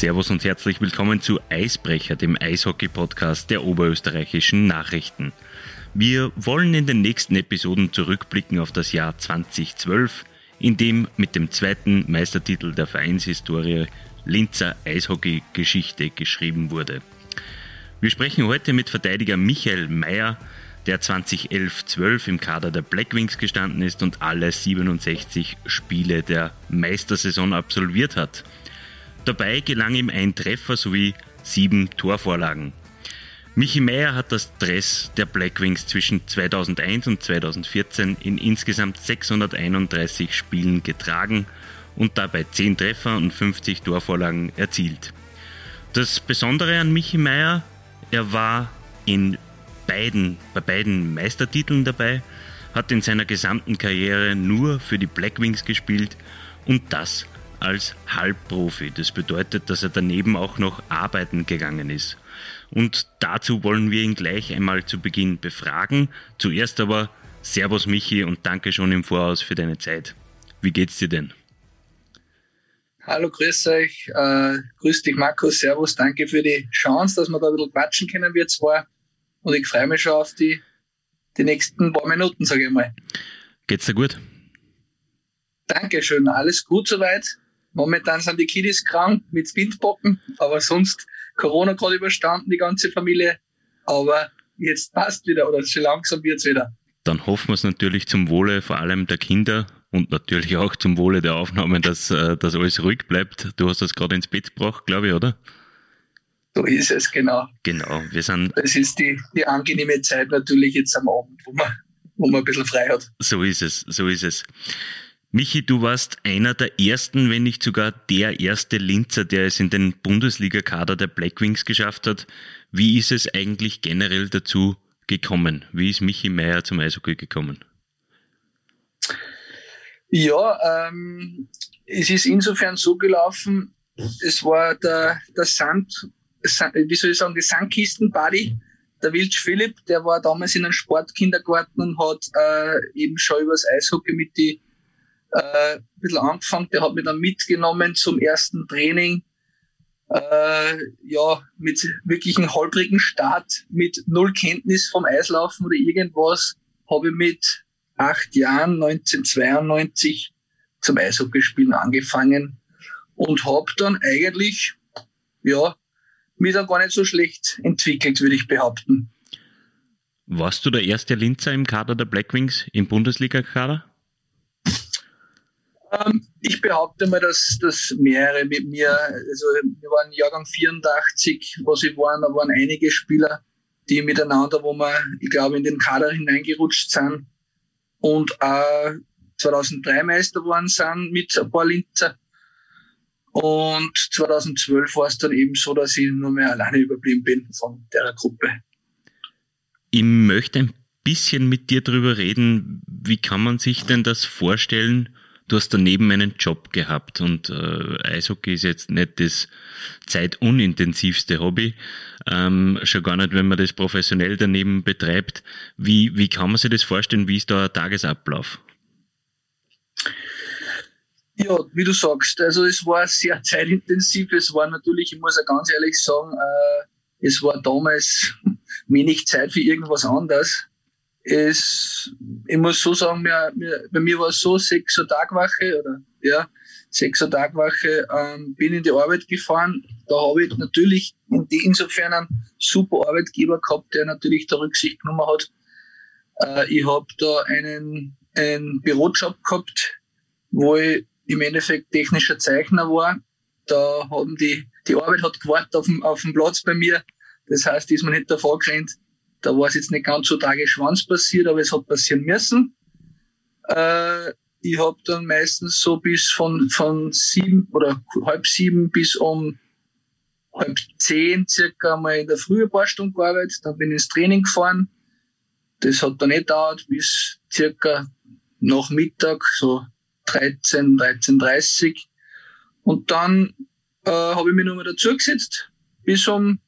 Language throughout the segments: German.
Servus und herzlich willkommen zu Eisbrecher, dem Eishockey-Podcast der oberösterreichischen Nachrichten. Wir wollen in den nächsten Episoden zurückblicken auf das Jahr 2012, in dem mit dem zweiten Meistertitel der Vereinshistorie Linzer Eishockey-Geschichte geschrieben wurde. Wir sprechen heute mit Verteidiger Michael Mayer, der 2011-12 im Kader der Blackwings gestanden ist und alle 67 Spiele der Meistersaison absolviert hat. Dabei gelang ihm ein Treffer sowie sieben Torvorlagen. Michi Meier hat das Dress der Blackwings zwischen 2001 und 2014 in insgesamt 631 Spielen getragen und dabei 10 Treffer und 50 Torvorlagen erzielt. Das Besondere an Michi Meier, er war in beiden, bei beiden Meistertiteln dabei, hat in seiner gesamten Karriere nur für die Blackwings gespielt und das als Halbprofi. Das bedeutet, dass er daneben auch noch arbeiten gegangen ist. Und dazu wollen wir ihn gleich einmal zu Beginn befragen. Zuerst aber Servus Michi und danke schon im Voraus für deine Zeit. Wie geht's dir denn? Hallo, grüß euch. Äh, grüß dich, Markus. Servus. Danke für die Chance, dass wir da ein bisschen quatschen können, wir zwei. Und ich freue mich schon auf die, die nächsten paar Minuten, sage ich mal. Geht's dir gut? Dankeschön. Alles gut soweit. Momentan sind die Kiddies krank mit Spindbocken, aber sonst Corona gerade überstanden, die ganze Familie. Aber jetzt passt wieder oder so langsam wird's wieder. Dann hoffen wir es natürlich zum Wohle vor allem der Kinder und natürlich auch zum Wohle der Aufnahmen, dass, äh, dass alles ruhig bleibt. Du hast das gerade ins Bett gebracht, glaube ich, oder? So ist es, genau. Genau, wir sind. Das ist die, die angenehme Zeit natürlich jetzt am Abend, wo man, wo man ein bisschen frei hat. So ist es, so ist es. Michi, du warst einer der ersten, wenn nicht sogar der erste Linzer, der es in den Bundesliga-Kader der Blackwings geschafft hat. Wie ist es eigentlich generell dazu gekommen? Wie ist Michi Meier zum Eishockey gekommen? Ja, ähm, es ist insofern so gelaufen, es war der, der Sand, wie soll ich sagen, die Sandkisten-Buddy, der Wilch Philipp, der war damals in einem Sportkindergarten und hat äh, eben schon übers Eishockey mit die äh, ein bisschen angefangen. Der hat mich dann mitgenommen zum ersten Training. Äh, ja, mit wirklich einem holprigen Start, mit null Kenntnis vom Eislaufen oder irgendwas, habe ich mit acht Jahren, 1992, zum Eishockeyspielen angefangen und habe dann eigentlich, ja, mich dann gar nicht so schlecht entwickelt, würde ich behaupten. Warst du der erste Linzer im Kader der Blackwings, im Bundesliga-Kader? Ähm, ich behaupte mal, dass, dass mehrere mit mir, also wir waren Jahrgang 84, was ich waren, da waren einige Spieler, die miteinander, wo wir, ich glaube, in den Kader hineingerutscht sind und auch 2003 Meister geworden sind mit ein paar Linzer. Und 2012 war es dann eben so, dass ich nur mehr alleine überblieben bin von der Gruppe. Ich möchte ein bisschen mit dir darüber reden, wie kann man sich denn das vorstellen, du hast daneben einen Job gehabt und äh, Eishockey ist jetzt nicht das zeitunintensivste Hobby, ähm, schon gar nicht, wenn man das professionell daneben betreibt. Wie, wie kann man sich das vorstellen? Wie ist da ein Tagesablauf? Ja, wie du sagst, also es war sehr zeitintensiv. Es war natürlich, ich muss ja ganz ehrlich sagen, äh, es war damals wenig Zeit für irgendwas anderes es, ich muss so sagen, mir, mir, bei mir war es so, sechs Uhr Tagwache oder ja, sechs Uhr Tagwache, ähm, bin in die Arbeit gefahren. Da habe ich natürlich in die, insofern einen super Arbeitgeber gehabt, der natürlich da Rücksicht genommen hat. Äh, ich habe da einen, einen Bürojob gehabt, wo ich im Endeffekt technischer Zeichner war. Da haben die, die Arbeit hat gewartet auf dem, auf dem Platz bei mir. Das heißt, ist man nicht davor gerannt da war es jetzt nicht ganz so es passiert, aber es hat passieren müssen. Äh, ich habe dann meistens so bis von, von sieben oder halb sieben bis um halb zehn circa mal in der Früh ein paar Stunden gearbeitet, dann bin ich ins Training gefahren. Das hat dann nicht gedauert bis circa nach Mittag, so 13, 13.30 Und dann äh, habe ich mich nochmal dazugesetzt bis um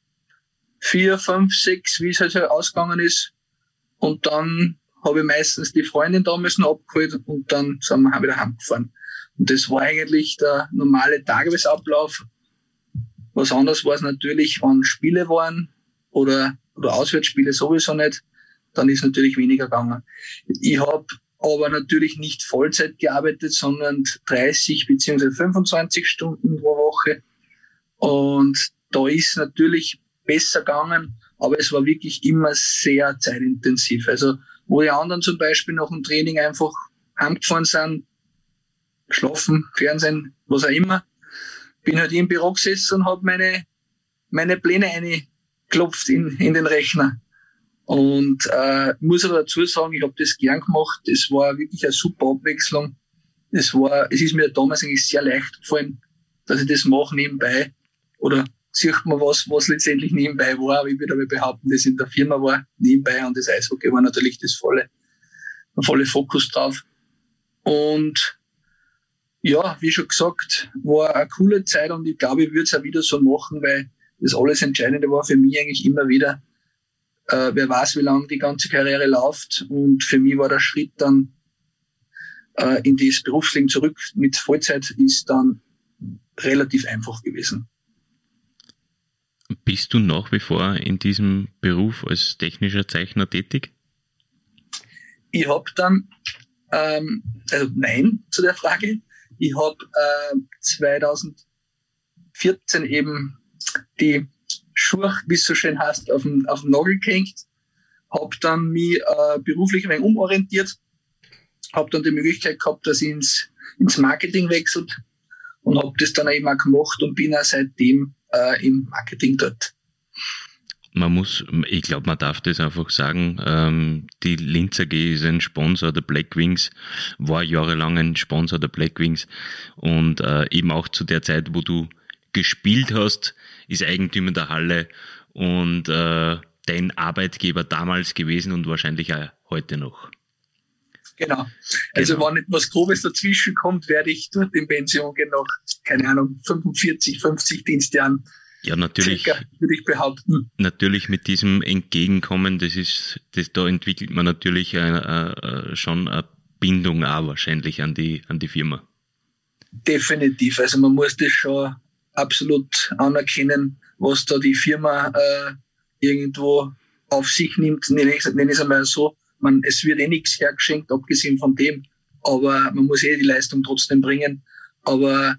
vier, fünf, sechs, wie es halt ausgegangen ist. Und dann habe ich meistens die Freundin damals noch abgeholt und dann sind wir wieder heimgefahren. Und das war eigentlich der normale Tagesablauf. Was anderes war es natürlich, wenn Spiele waren oder, oder Auswärtsspiele sowieso nicht, dann ist natürlich weniger gegangen. Ich habe aber natürlich nicht Vollzeit gearbeitet, sondern 30 beziehungsweise 25 Stunden pro Woche. Und da ist natürlich besser gegangen, aber es war wirklich immer sehr zeitintensiv. Also wo die anderen zum Beispiel nach dem Training einfach heimgefahren sind, schlafen, Fernsehen, was auch immer, bin halt im Büro gesessen und habe meine, meine Pläne eingeklopft in, in den Rechner. Und äh, muss aber dazu sagen, ich habe das gern gemacht. Es war wirklich eine super Abwechslung. Es war, es ist mir damals eigentlich sehr leicht gefallen, dass ich das mache nebenbei. Oder sieht man was, was letztendlich nebenbei war. Aber ich würde aber behaupten, das in der Firma war nebenbei und das Eishockey war natürlich das volle, der volle Fokus drauf. Und ja, wie schon gesagt, war eine coole Zeit und ich glaube, ich würde es auch wieder so machen, weil das alles Entscheidende war für mich eigentlich immer wieder, äh, wer weiß, wie lange die ganze Karriere läuft. Und für mich war der Schritt dann äh, in das Berufsleben zurück mit Vollzeit ist dann relativ einfach gewesen. Bist du nach wie vor in diesem Beruf als technischer Zeichner tätig? Ich habe dann, ähm, also nein zu der Frage, ich habe äh, 2014 eben die Schurch, wie es so schön heißt, auf den, auf den Nagel gehängt, habe dann mich äh, beruflich ein wenig umorientiert, habe dann die Möglichkeit gehabt, dass ich ins, ins Marketing wechselt und habe das dann eben auch gemacht und bin auch seitdem äh, im Marketing dort. Man muss, ich glaube, man darf das einfach sagen, ähm, die Linz AG ist ein Sponsor der Black Wings, war jahrelang ein Sponsor der Black Wings und äh, eben auch zu der Zeit, wo du gespielt hast, ist Eigentümer der Halle und äh, dein Arbeitgeber damals gewesen und wahrscheinlich auch heute noch. Genau. Also genau. wenn etwas Grobes dazwischen kommt, werde ich dort in Pension gehen nach, keine Ahnung, 45, 50 Dienstjahren. Ja, natürlich. Circa, würde ich behaupten. Natürlich mit diesem Entgegenkommen, das ist, das, da entwickelt man natürlich eine, äh, äh, schon eine Bindung auch wahrscheinlich an die, an die Firma. Definitiv. Also man muss das schon absolut anerkennen, was da die Firma äh, irgendwo auf sich nimmt, nenne ich es einmal so. Man, es wird eh nichts hergeschenkt, abgesehen von dem, aber man muss eh die Leistung trotzdem bringen. Aber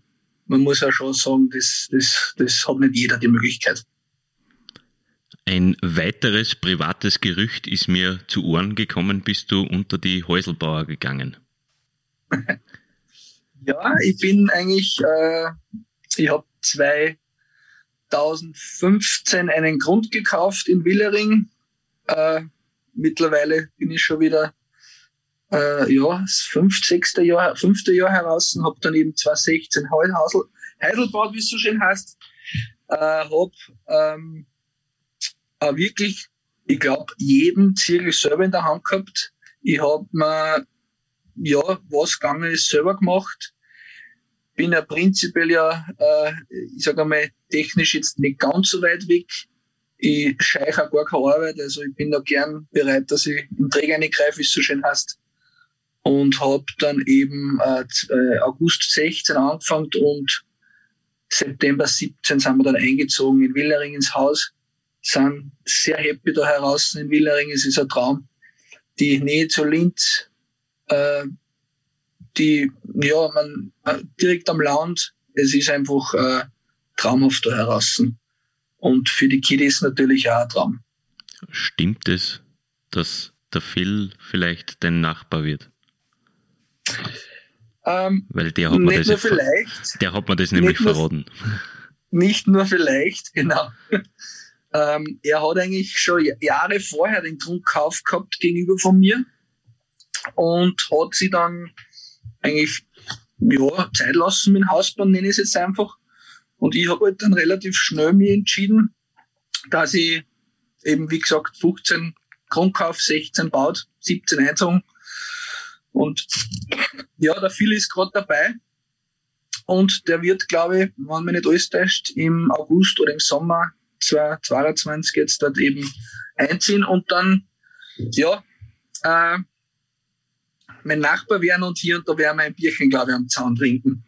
man muss ja schon sagen, das, das, das hat nicht jeder die Möglichkeit. Ein weiteres privates Gerücht ist mir zu Ohren gekommen, bist du unter die Häuselbauer gegangen? ja, ich bin eigentlich, äh, ich habe 2015 einen Grund gekauft in Willering. Äh, mittlerweile bin ich schon wieder äh, ja, das fünfte, sechste Jahr, fünfte Jahr heraus und habe dann eben 2016 Heusel, Heidelbad, wie es so schön heißt, äh, habe ähm, äh, wirklich, ich glaube, jeden Zirkel selber in der Hand gehabt. Ich habe mir, ja, was gegangen ist, selber gemacht bin ja prinzipiell ja, äh, ich sage einmal, technisch jetzt nicht ganz so weit weg. Ich scheiche auch gar keine Arbeit, also ich bin da gern bereit, dass ich im Träger greife, wie es so schön heißt. Und habe dann eben äh, äh August 16 angefangen und September 17 sind wir dann eingezogen in Willering ins Haus. Sind sehr happy da heraus in Willering, es ist ein Traum. Die Nähe zu Linz, äh, die, ja, man, äh, direkt am Land, es ist einfach äh, traumhaft da heraus. Und für die Kiddies natürlich auch ein Traum. Stimmt es, dass der Phil vielleicht dein Nachbar wird? Ähm, Weil der hat mir das, vielleicht, der hat mir das nämlich nicht verraten. Nur, nicht nur vielleicht, genau. ähm, er hat eigentlich schon Jahre vorher den Grundkauf gehabt gegenüber von mir und hat sie dann eigentlich ja, Zeit lassen mit dem Hausbau, nenne ich es jetzt einfach. Und ich habe halt dann relativ schnell mich entschieden, dass ich eben, wie gesagt, 15 Grundkauf, 16 baut, 17 Einzogen. Und ja, der Phil ist gerade dabei. Und der wird, glaube ich, wenn man nicht alles täuscht, im August oder im Sommer 2022 jetzt dort eben einziehen und dann, ja, äh, mein Nachbar werden und hier und da werden wir ein Bierchen, glaube ich, am Zaun trinken.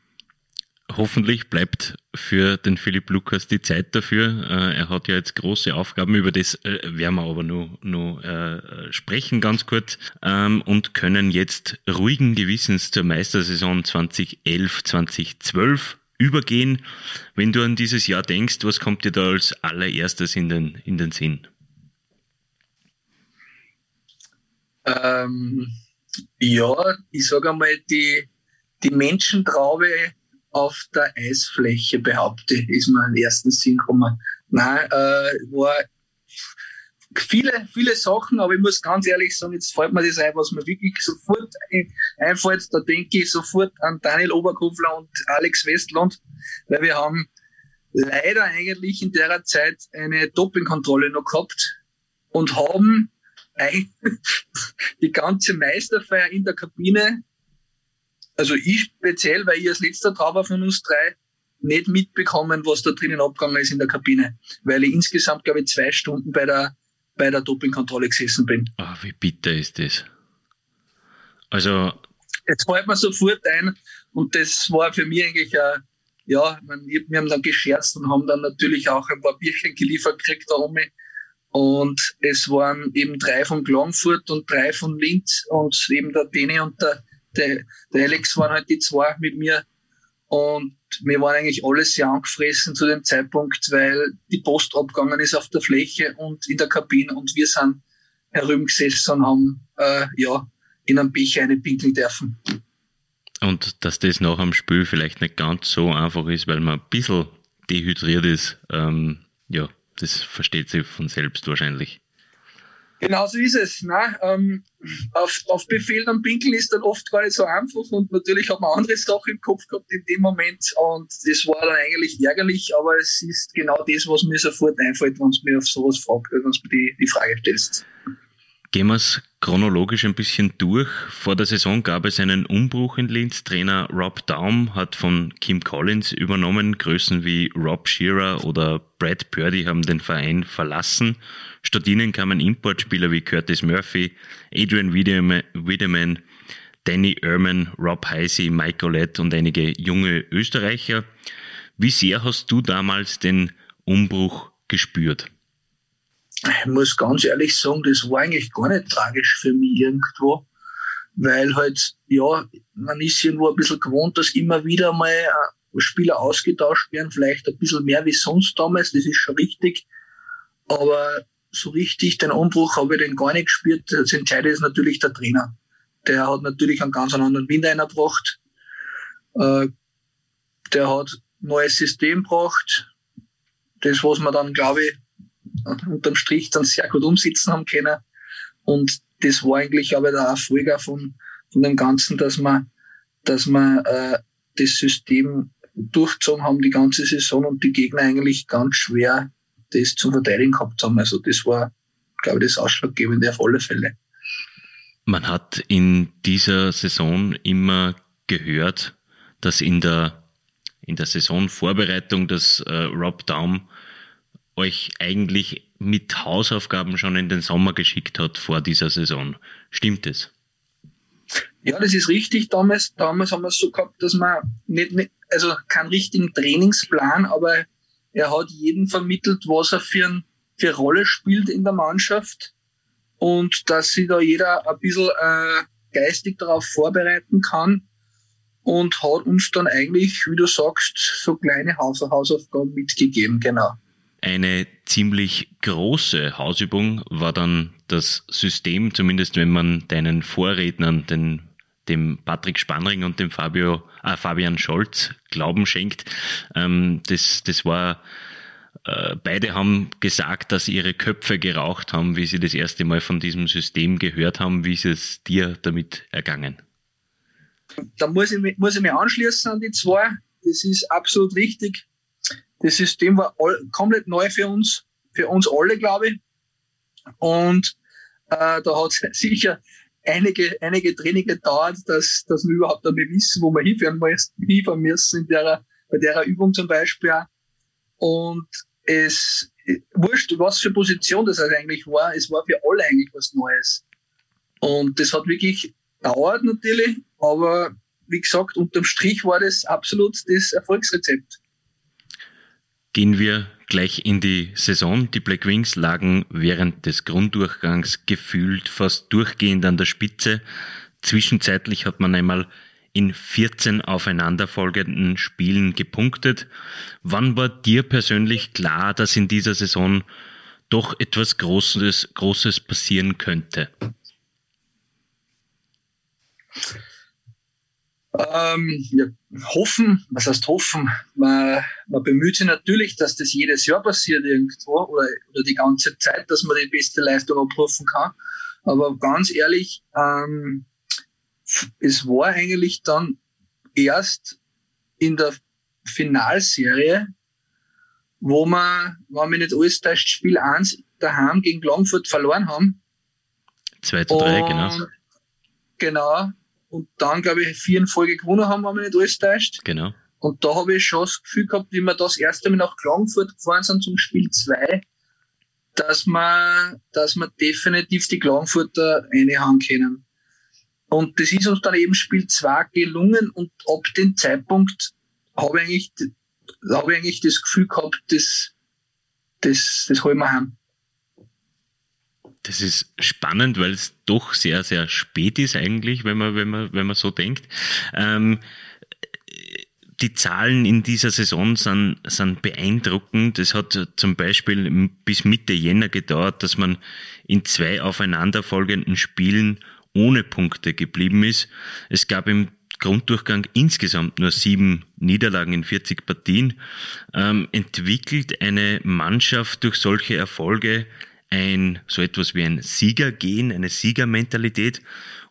Hoffentlich bleibt für den Philipp Lukas die Zeit dafür. Äh, er hat ja jetzt große Aufgaben, über das äh, werden wir aber nur, nur äh, sprechen ganz kurz ähm, und können jetzt ruhigen Gewissens zur Meistersaison 2011-2012 übergehen. Wenn du an dieses Jahr denkst, was kommt dir da als allererstes in den, in den Sinn? Ähm, ja, ich sage einmal, die, die Menschentraube auf der Eisfläche, behaupte ist mir im ersten Sinn gekommen. Nein, äh, war viele, viele Sachen, aber ich muss ganz ehrlich sagen, jetzt fällt mir das ein, was mir wirklich sofort einfällt. Da denke ich sofort an Daniel Oberkofler und Alex Westland, weil wir haben leider eigentlich in der Zeit eine Dopingkontrolle noch gehabt und haben die ganze Meisterfeier in der Kabine, also ich speziell, weil ich als letzter drauf war von uns drei, nicht mitbekommen, was da drinnen abgegangen ist in der Kabine, weil ich insgesamt, glaube ich, zwei Stunden bei der, bei der Dopingkontrolle gesessen bin. Ah, wie bitter ist das? Also. Jetzt fällt mir sofort ein und das war für mich eigentlich ein, ja, wir haben dann gescherzt und haben dann natürlich auch ein paar Bierchen geliefert gekriegt da oben und es waren eben drei von Klagenfurt und drei von Linz und eben der Dene und der, der, der Alex waren halt die zwei mit mir. Und wir waren eigentlich alle sehr angefressen zu dem Zeitpunkt, weil die Post abgegangen ist auf der Fläche und in der Kabine und wir sind herumgesessen und haben äh, ja in einem Becher eine pinkeln dürfen. Und dass das nach dem Spiel vielleicht nicht ganz so einfach ist, weil man ein bisschen dehydriert ist, ähm, ja, das versteht sich von selbst wahrscheinlich. Genau so ist es. Nein, ähm, auf, auf Befehl dann pinkeln ist dann oft gar nicht so einfach und natürlich hat man andere Sachen im Kopf gehabt in dem Moment und das war dann eigentlich ärgerlich, aber es ist genau das, was mir sofort einfällt, wenn du mir auf sowas fragt, wenn du mir die, die Frage stellst. Gehen wir es chronologisch ein bisschen durch. Vor der Saison gab es einen Umbruch in Linz. Trainer Rob Daum hat von Kim Collins übernommen. Größen wie Rob Shearer oder Brad Purdy haben den Verein verlassen. Statt ihnen kamen Importspieler wie Curtis Murphy, Adrian Wiedemann, Danny Ehrman, Rob Heisey, Mike Olette und einige junge Österreicher. Wie sehr hast du damals den Umbruch gespürt? Ich muss ganz ehrlich sagen, das war eigentlich gar nicht tragisch für mich irgendwo, weil halt, ja, man ist irgendwo ein bisschen gewohnt, dass immer wieder mal äh, Spieler ausgetauscht werden, vielleicht ein bisschen mehr wie sonst damals, das ist schon richtig, aber so richtig den Umbruch habe ich den gar nicht gespürt. Das Entscheidende ist natürlich der Trainer. Der hat natürlich einen ganz anderen Wind eingebracht. Äh, der hat ein neues System gebracht. Das, was man dann, glaube ich, unterm Strich dann sehr gut umsetzen haben können. Und das war eigentlich aber der Erfolg von, von dem Ganzen, dass man, dass man äh, das System durchgezogen haben die ganze Saison und die Gegner eigentlich ganz schwer das zu verteidigen gehabt haben. Also das war, glaube ich, das Ausschlaggebende auf alle Fälle. Man hat in dieser Saison immer gehört, dass in der, in der Saisonvorbereitung, dass äh, Rob Daum euch eigentlich mit Hausaufgaben schon in den Sommer geschickt hat vor dieser Saison. Stimmt es? Ja, das ist richtig. Damals, damals haben wir es so gehabt, dass man nicht, nicht, also keinen richtigen Trainingsplan, aber er hat jeden vermittelt, was er für, ein, für eine Rolle spielt in der Mannschaft und dass sich da jeder ein bisschen äh, geistig darauf vorbereiten kann und hat uns dann eigentlich, wie du sagst, so kleine Hausaufgaben mitgegeben, genau. Eine ziemlich große Hausübung war dann das System, zumindest wenn man deinen Vorrednern, den, dem Patrick Spannring und dem Fabio, äh, Fabian Scholz Glauben schenkt. Ähm, das, das war, äh, beide haben gesagt, dass ihre Köpfe geraucht haben, wie sie das erste Mal von diesem System gehört haben. Wie ist es dir damit ergangen? Da muss ich, muss ich mich anschließen an die zwei. Das ist absolut richtig. Das System war all, komplett neu für uns, für uns alle, glaube ich. Und äh, da hat es sicher einige, einige Training gedauert, dass, dass wir überhaupt einmal wissen, wo wir hinfahren müssen, hinfahren müssen in der, bei der Übung zum Beispiel. Und es wurscht, was für Position das eigentlich war, es war für alle eigentlich was Neues. Und das hat wirklich dauert natürlich, aber wie gesagt, unterm Strich war das absolut das Erfolgsrezept. Gehen wir gleich in die Saison. Die Black Wings lagen während des Grunddurchgangs gefühlt fast durchgehend an der Spitze. Zwischenzeitlich hat man einmal in 14 aufeinanderfolgenden Spielen gepunktet. Wann war dir persönlich klar, dass in dieser Saison doch etwas Großes, Großes passieren könnte? Ähm, ja, hoffen, was heißt hoffen? Man, man, bemüht sich natürlich, dass das jedes Jahr passiert irgendwo oder, oder die ganze Zeit, dass man die beste Leistung abrufen kann. Aber ganz ehrlich, ähm, es war eigentlich dann erst in der Finalserie, wo wir, wenn wir nicht alles täuscht, Spiel 1 daheim gegen Longford verloren haben. 2 zu 3, genau. Genau. Und dann, glaube ich, vier in Folge gewonnen haben, wenn wir nicht alles täuscht. Genau. Und da habe ich schon das Gefühl gehabt, wie wir das erste Mal nach Klagenfurt gefahren sind zum Spiel 2, dass wir, dass wir definitiv die Klagenfurter reinhauen können. Und das ist uns dann eben Spiel 2 gelungen und ab dem Zeitpunkt habe ich eigentlich, habe ich eigentlich das Gefühl gehabt, das, das, das holen wir heim. Das ist spannend, weil es doch sehr, sehr spät ist eigentlich, wenn man, wenn man, wenn man so denkt. Ähm, die Zahlen in dieser Saison sind, sind beeindruckend. Es hat zum Beispiel bis Mitte Jänner gedauert, dass man in zwei aufeinanderfolgenden Spielen ohne Punkte geblieben ist. Es gab im Grunddurchgang insgesamt nur sieben Niederlagen in 40 Partien. Ähm, entwickelt eine Mannschaft durch solche Erfolge ein so etwas wie ein Siegergehen, eine Siegermentalität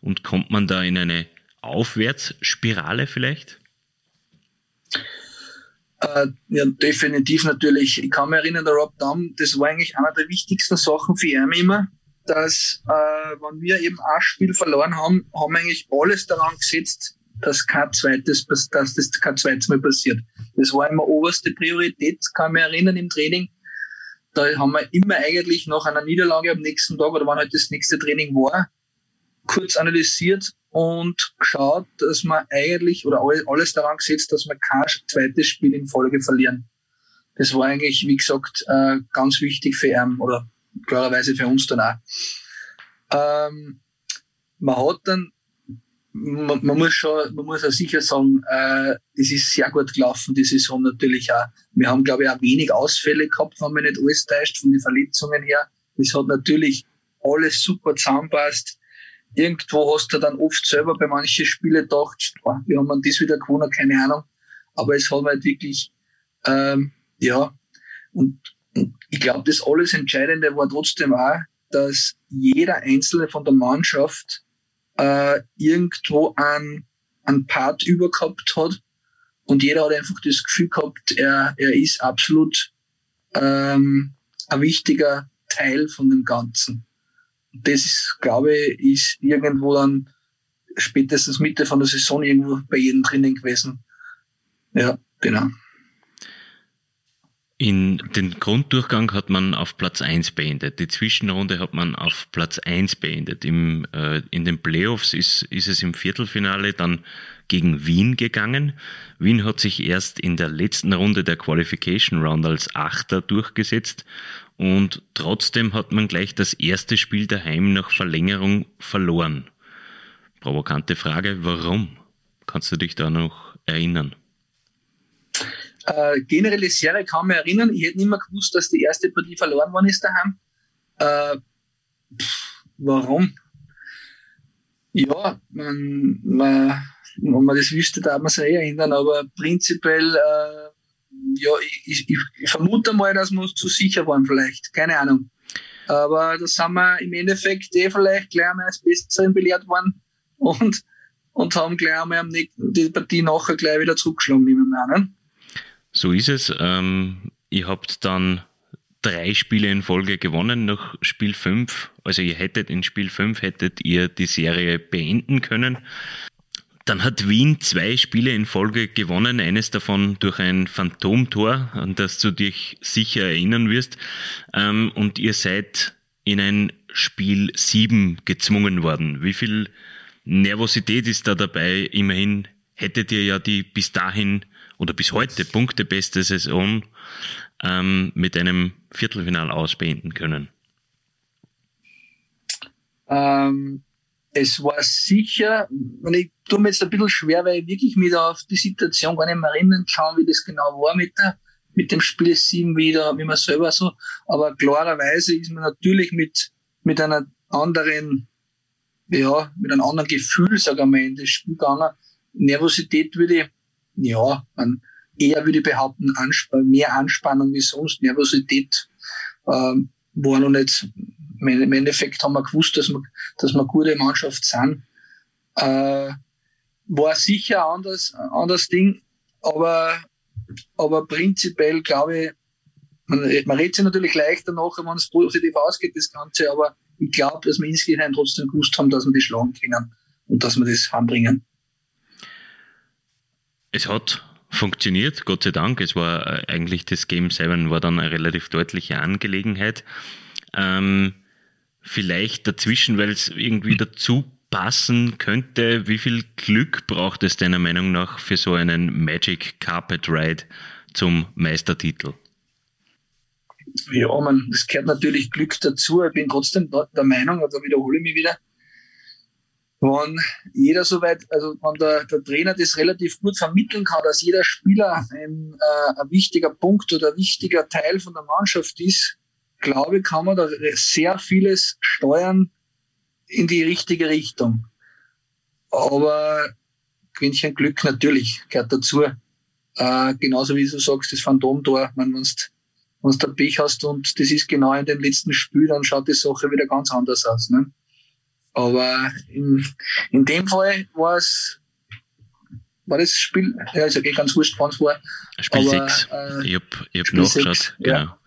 und kommt man da in eine Aufwärtsspirale vielleicht? Äh, ja, definitiv natürlich. Ich kann mich erinnern, der Rob Damm, das war eigentlich einer der wichtigsten Sachen für ihn immer dass äh, wenn wir eben ein Spiel verloren haben, haben wir eigentlich alles daran gesetzt, dass kein zweites, dass das kein zweites Mal passiert. Das war immer oberste Priorität, kann ich mich erinnern im Training. Da haben wir immer eigentlich nach einer Niederlage am nächsten Tag oder wann halt das nächste Training war, kurz analysiert und geschaut, dass wir eigentlich oder alles daran gesetzt, dass wir kein zweites Spiel in Folge verlieren. Das war eigentlich, wie gesagt, äh, ganz wichtig für ihn oder klarerweise für uns dann auch. Ähm, man hat dann, man, man, muss schon, man muss auch sicher sagen, äh, es ist sehr gut gelaufen, die Saison natürlich auch. Wir haben, glaube ich, auch wenig Ausfälle gehabt, wenn man nicht alles täuscht, von den Verletzungen her. Es hat natürlich alles super zusammenpasst. Irgendwo hast du dann oft selber bei manchen Spielen gedacht, boah, wir haben das wieder gewonnen, keine Ahnung. Aber es hat halt wirklich, ähm, ja, und ich glaube, das alles Entscheidende war trotzdem auch, dass jeder Einzelne von der Mannschaft äh, irgendwo einen, einen Part übergehabt hat und jeder hat einfach das Gefühl gehabt, er, er ist absolut ähm, ein wichtiger Teil von dem Ganzen. Das ist, glaube ich, ist irgendwo dann spätestens Mitte von der Saison irgendwo bei jedem drinnen gewesen. Ja, genau. In den Grunddurchgang hat man auf Platz 1 beendet. Die Zwischenrunde hat man auf Platz 1 beendet. Im, äh, in den Playoffs ist, ist es im Viertelfinale dann gegen Wien gegangen. Wien hat sich erst in der letzten Runde der Qualification Round als Achter durchgesetzt und trotzdem hat man gleich das erste Spiel daheim nach Verlängerung verloren. Provokante Frage, warum? Kannst du dich da noch erinnern? Äh, generelle Serie kann mich erinnern, ich hätte nicht mehr gewusst, dass die erste Partie verloren worden ist daheim. Äh, pff, warum? Ja, man, man, wenn man das wüsste, darf man sich eh erinnern, aber prinzipiell, äh, ja, ich, ich, ich, vermute mal, dass wir uns zu sicher waren vielleicht, keine Ahnung. Aber da sind wir im Endeffekt eh vielleicht gleich einmal als Besseren belehrt worden und, und haben gleich einmal die Partie nachher gleich wieder zurückgeschlagen, nehmen wir an. So ist es. Ähm, ihr habt dann drei Spiele in Folge gewonnen nach Spiel 5. Also ihr hättet in Spiel 5 hättet ihr die Serie beenden können. Dann hat Wien zwei Spiele in Folge gewonnen, eines davon durch ein Phantomtor, an das du dich sicher erinnern wirst. Ähm, und ihr seid in ein Spiel 7 gezwungen worden. Wie viel Nervosität ist da dabei? Immerhin hättet ihr ja die bis dahin oder bis heute punktebeste Saison ähm, mit einem Viertelfinal ausbeenden können. Ähm, es war sicher, und ich tue mir jetzt ein bisschen schwer, weil ich wirklich mich auf die Situation gar nicht mehr erinnern kann, wie das genau war mit der, mit dem Spiel 7 wieder, wie man selber so, aber klarerweise ist man natürlich mit, mit einer anderen, ja, mit einem anderen Gefühl, sagen wir mal, in das Spiel gegangen. Nervosität würde ich, ja, man, eher würde ich behaupten, Anspann, mehr Anspannung wie sonst. Nervosität ähm, war noch nicht, im Endeffekt haben wir gewusst, dass wir, dass wir gute Mannschaft sind. Äh, war sicher ein anderes, Ding, aber, aber prinzipiell glaube ich, man, man redet sich natürlich leichter nachher, wenn es positiv ausgeht, das Ganze, aber ich glaube, dass wir insgesamt trotzdem gewusst haben, dass wir die schlagen können und dass wir das anbringen. Es hat funktioniert, Gott sei Dank. Es war äh, eigentlich das Game 7 war dann eine relativ deutliche Angelegenheit. Ähm, vielleicht dazwischen, weil es irgendwie dazu passen könnte, wie viel Glück braucht es deiner Meinung nach für so einen Magic Carpet Ride zum Meistertitel? Ja, man, das gehört natürlich Glück dazu. Ich bin trotzdem der Meinung, da wiederhole ich mich wieder, wenn jeder soweit, also wenn der, der Trainer das relativ gut vermitteln kann, dass jeder Spieler ein, äh, ein wichtiger Punkt oder ein wichtiger Teil von der Mannschaft ist, glaube ich, kann man da sehr vieles steuern in die richtige Richtung. Aber Quäntchen Glück natürlich gehört dazu. Äh, genauso wie du sagst, das Phantomtor, wenn du Pech hast und das ist genau in dem letzten Spiel, dann schaut die Sache wieder ganz anders aus. Ne? Aber in, in dem Fall war es, war das Spiel, ja, ist ja eh ganz wurscht, wann es war. Spiel 6. Äh, ich hab, ich hab nachgeschaut, sechs, genau. Ja.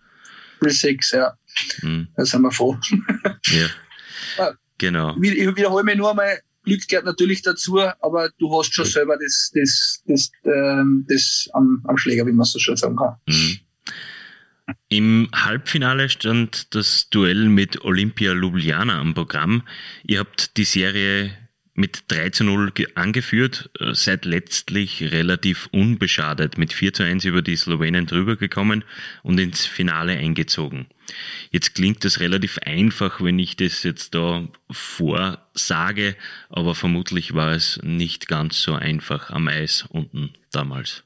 Spiel 6, ja. Mhm. Da sind wir froh. ja. Genau. Ich wiederhole mich nur einmal, Glück gehört natürlich dazu, aber du hast schon selber das, das, das, ähm, das am, am Schläger, wie man so schön sagen kann. Mhm. Im Halbfinale stand das Duell mit Olympia Ljubljana am Programm. Ihr habt die Serie mit 3 zu 0 angeführt, äh, seid letztlich relativ unbeschadet mit 4 zu 1 über die Slowenen drüber gekommen und ins Finale eingezogen. Jetzt klingt das relativ einfach, wenn ich das jetzt da vorsage, aber vermutlich war es nicht ganz so einfach am Eis unten damals.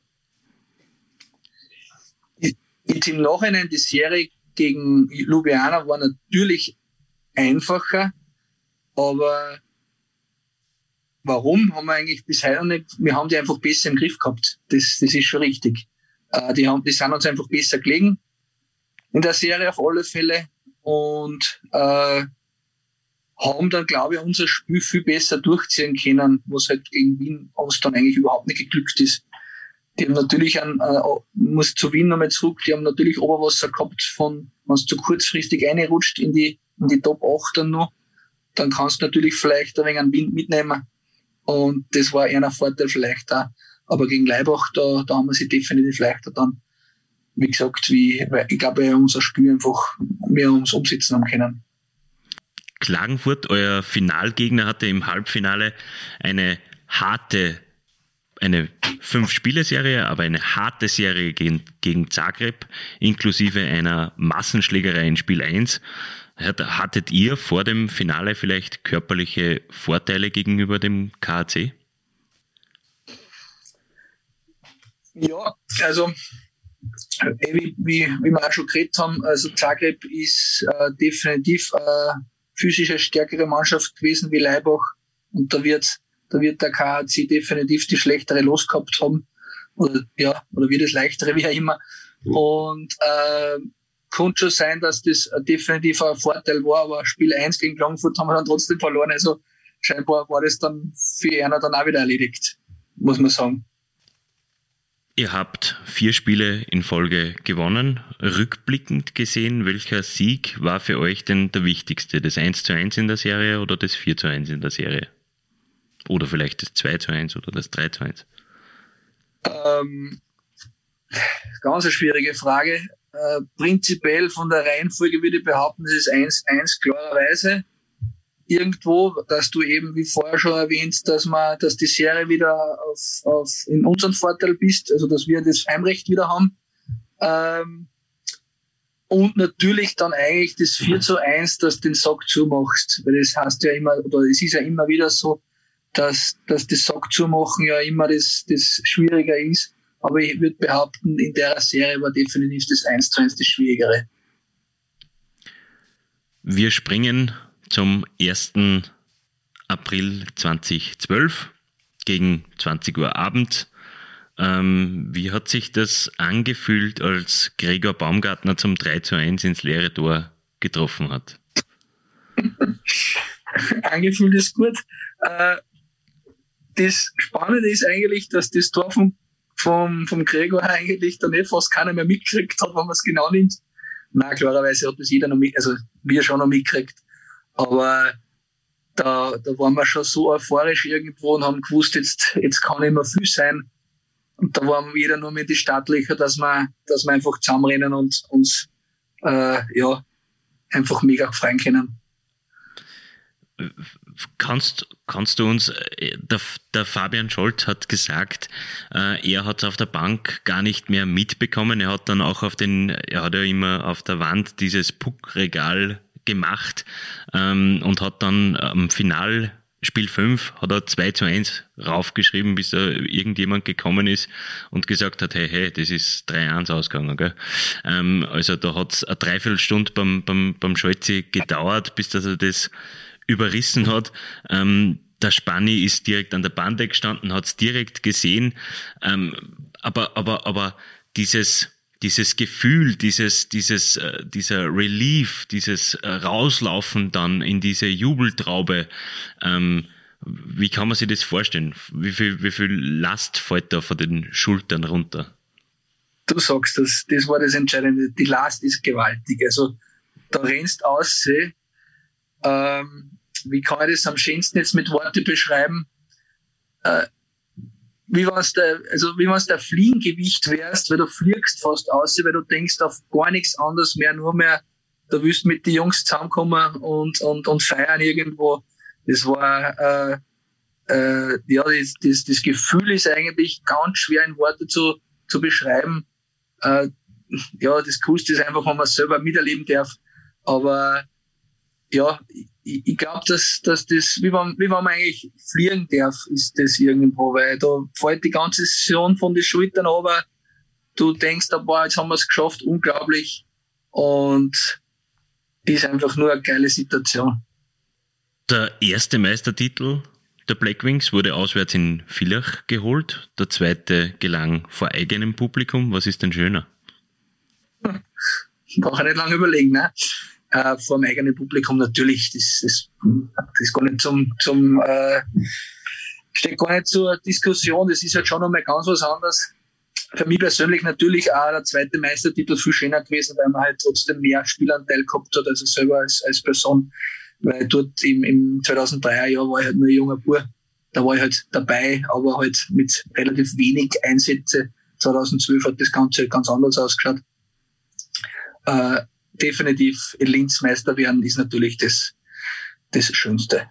Jetzt im Nachhinein die Serie gegen Ljubljana war natürlich einfacher, aber warum haben wir eigentlich bis heute nicht, wir haben die einfach besser im Griff gehabt. Das, das ist schon richtig. Äh, die, haben, die sind uns einfach besser gelegen in der Serie auf alle Fälle und äh, haben dann, glaube ich, unser Spiel viel besser durchziehen können, was halt gegen Wien uns dann eigentlich überhaupt nicht geglückt ist. Die haben natürlich ein, äh, muss zu Wien nochmal zurück, die haben natürlich Oberwasser gehabt von, wenn es zu kurzfristig reinrutscht in die, in die Top 8 dann noch, dann kannst du natürlich vielleicht ein wenig einen Wind mitnehmen. Und das war einer Vorteil vielleicht da. Aber gegen Leibach, da, da haben wir sie definitiv leichter dann, wie gesagt, wie, weil ich glaube, unser Spiel einfach mehr ums Umsetzen haben können. Klagenfurt, euer Finalgegner, hatte im Halbfinale eine harte eine Fünf-Spiele-Serie, aber eine harte Serie gegen, gegen Zagreb, inklusive einer Massenschlägerei in Spiel 1. Hattet ihr vor dem Finale vielleicht körperliche Vorteile gegenüber dem KAC? Ja, also wie, wie, wie wir auch schon geredet haben, also Zagreb ist äh, definitiv eine physische stärkere Mannschaft gewesen wie Leibach und da wird da wird der KHC definitiv die schlechtere Los gehabt haben. Oder, ja, oder wird es leichtere, wie auch immer. Und äh, konnte schon sein, dass das definitiv ein Vorteil war, aber Spiel 1 gegen Longfoot haben wir dann trotzdem verloren. Also scheinbar war das dann für einer dann auch wieder erledigt, muss man sagen. Ihr habt vier Spiele in Folge gewonnen. Rückblickend gesehen, welcher Sieg war für euch denn der wichtigste? Das 1 zu 1 in der Serie oder das 4 zu 1 in der Serie? Oder vielleicht das 2 zu 1 oder das 3 zu 1? Ähm, ganz eine schwierige Frage. Äh, prinzipiell von der Reihenfolge würde ich behaupten, es ist 1-1 klarerweise. irgendwo, dass du eben, wie vorher schon erwähnt, dass man, dass die Serie wieder auf, auf in unseren Vorteil bist, also dass wir das Heimrecht wieder haben. Ähm, und natürlich dann eigentlich das 4 zu 1, dass du den Sack zumachst. Weil das heißt ja immer, oder es ist ja immer wieder so, dass, dass das Sack zumachen ja immer das, das schwieriger ist. Aber ich würde behaupten, in der Serie war definitiv das 1 zu 1 das Schwierigere. Wir springen zum 1. April 2012 gegen 20 Uhr Abend. Ähm, wie hat sich das angefühlt, als Gregor Baumgartner zum 3 zu 1 ins leere Tor getroffen hat? angefühlt ist gut. Äh, das Spannende ist eigentlich, dass das Tor vom, vom, vom Gregor eigentlich dann eh fast keiner mehr mitgekriegt hat, wenn man es genau nimmt. Na, klarerweise hat das jeder noch mit, also wir schon noch mitgekriegt. Aber da, da waren wir schon so euphorisch irgendwo und haben gewusst, jetzt, jetzt kann immer viel sein. Und da waren wir wieder nur mit die Startlöcher, dass wir, dass wir einfach zusammenrennen und uns, äh, ja, einfach mega freuen können. Kannst, kannst du uns, äh, der, der Fabian Scholz hat gesagt, äh, er hat es auf der Bank gar nicht mehr mitbekommen. Er hat dann auch auf den, er hat ja immer auf der Wand dieses Puckregal gemacht ähm, und hat dann am Final Spiel 5 hat er 2 zu 1 raufgeschrieben, bis da irgendjemand gekommen ist und gesagt hat, hey, hey, das ist 3-1 ausgegangen. Gell? Ähm, also da hat es eine Dreiviertelstunde beim, beim, beim Scholzi gedauert, bis dass er das überrissen hat. Ähm, der Spanni ist direkt an der Bande gestanden, hat es direkt gesehen. Ähm, aber, aber, aber dieses, dieses Gefühl, dieses, dieses, äh, dieser Relief, dieses äh, Rauslaufen dann in diese Jubeltraube, ähm, wie kann man sich das vorstellen? Wie viel, wie viel Last fällt da von den Schultern runter? Du sagst das, das war das Entscheidende. Die Last ist gewaltig. Also da rennst aus, ähm, wie kann ich das am schönsten jetzt mit Worte beschreiben? Äh, wie was der, also wie was der Fliegengewicht wärst, weil du fliegst fast aus, weil du denkst auf gar nichts anderes mehr, nur mehr, da willst mit den Jungs zusammenkommen und, und, und feiern irgendwo. Das war, äh, äh, ja, das, das, das Gefühl ist eigentlich ganz schwer in Worte zu, zu beschreiben. Äh, ja, das Coolste ist einfach, wenn man es selber miterleben darf. Aber ja, ich, ich glaube, dass, dass das, wie man, wie man eigentlich fliegen darf, ist das irgendwo, weil da fällt die ganze Saison von den Schultern aber du denkst, boah, jetzt haben wir es geschafft, unglaublich. Und ist einfach nur eine geile Situation. Der erste Meistertitel der Blackwings wurde auswärts in Villach geholt. Der zweite gelang vor eigenem Publikum. Was ist denn schöner? Brauche ich nicht lange überlegen, ne? Äh, vor dem eigenen Publikum natürlich, das, das, das ist gar nicht zum, zum äh, steht gar nicht zur Diskussion, das ist halt schon nochmal ganz was anderes. Für mich persönlich natürlich auch der zweite Meistertitel viel schöner gewesen, weil man halt trotzdem mehr Spielanteil gehabt hat, also selber als, als Person. Weil dort im, im 2003er Jahr war ich halt nur ein junger Bub. Da war ich halt dabei, aber halt mit relativ wenig Einsätze. 2012 hat das Ganze halt ganz anders ausgeschaut. Äh, definitiv in Linz Meister werden, ist natürlich das, das Schönste.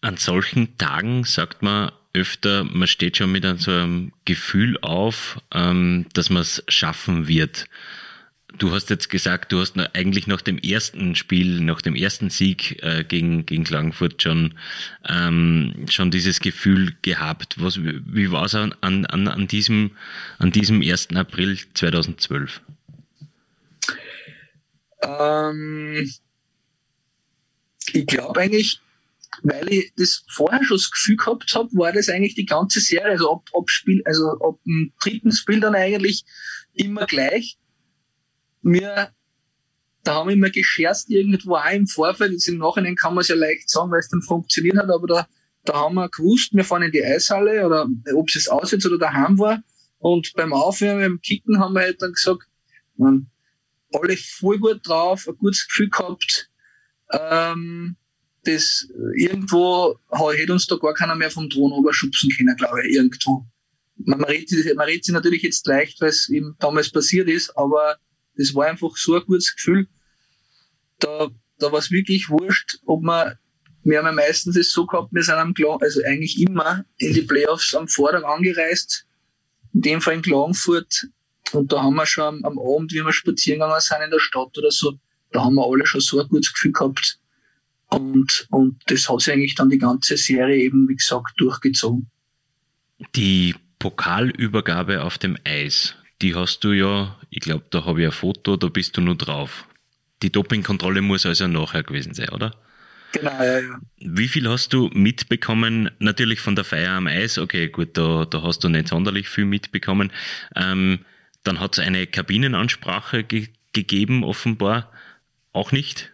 An solchen Tagen sagt man öfter, man steht schon mit so einem Gefühl auf, ähm, dass man es schaffen wird. Du hast jetzt gesagt, du hast eigentlich nach dem ersten Spiel, nach dem ersten Sieg äh, gegen, gegen Klagenfurt schon, ähm, schon dieses Gefühl gehabt. Was, wie war es an, an, an, diesem, an diesem 1. April 2012? Ähm, ich glaube eigentlich, weil ich das vorher schon das Gefühl gehabt habe, war das eigentlich die ganze Serie, also ab, ab Spiel, also ab dem dritten Spiel dann eigentlich immer gleich. Wir, da haben wir immer gescherzt irgendwo auch im Vorfeld, jetzt im Nachhinein kann man es ja leicht sagen, weil es dann funktioniert hat, aber da, da haben wir gewusst, wir fahren in die Eishalle oder ob es jetzt aussetzt oder daheim war. Und beim Aufhören, beim Kicken haben wir halt dann gesagt, man, alle voll gut drauf, ein gutes Gefühl gehabt. Ähm, das irgendwo hätte uns da gar keiner mehr vom Thron oberschubsen können, glaube ich, irgendwo. Man, man, redet, man redet sich natürlich jetzt leicht, weil es eben damals passiert ist, aber das war einfach so ein gutes Gefühl. Da, da war es wirklich wurscht, ob man wir haben ja meistens es so gehabt, wir sind am Klang, also eigentlich immer in die Playoffs am Vortag angereist, in dem Fall in Klagenfurt. Und da haben wir schon am, am Abend, wie wir spazieren gegangen sind in der Stadt oder so, da haben wir alle schon so ein gutes Gefühl gehabt. Und, und das hat sich eigentlich dann die ganze Serie eben, wie gesagt, durchgezogen. Die Pokalübergabe auf dem Eis, die hast du ja, ich glaube, da habe ich ein Foto, da bist du nur drauf. Die Dopingkontrolle muss also nachher gewesen sein, oder? Genau, ja, ja. Wie viel hast du mitbekommen? Natürlich von der Feier am Eis, okay, gut, da, da hast du nicht sonderlich viel mitbekommen. Ähm, dann hat es eine Kabinenansprache ge gegeben, offenbar. Auch nicht?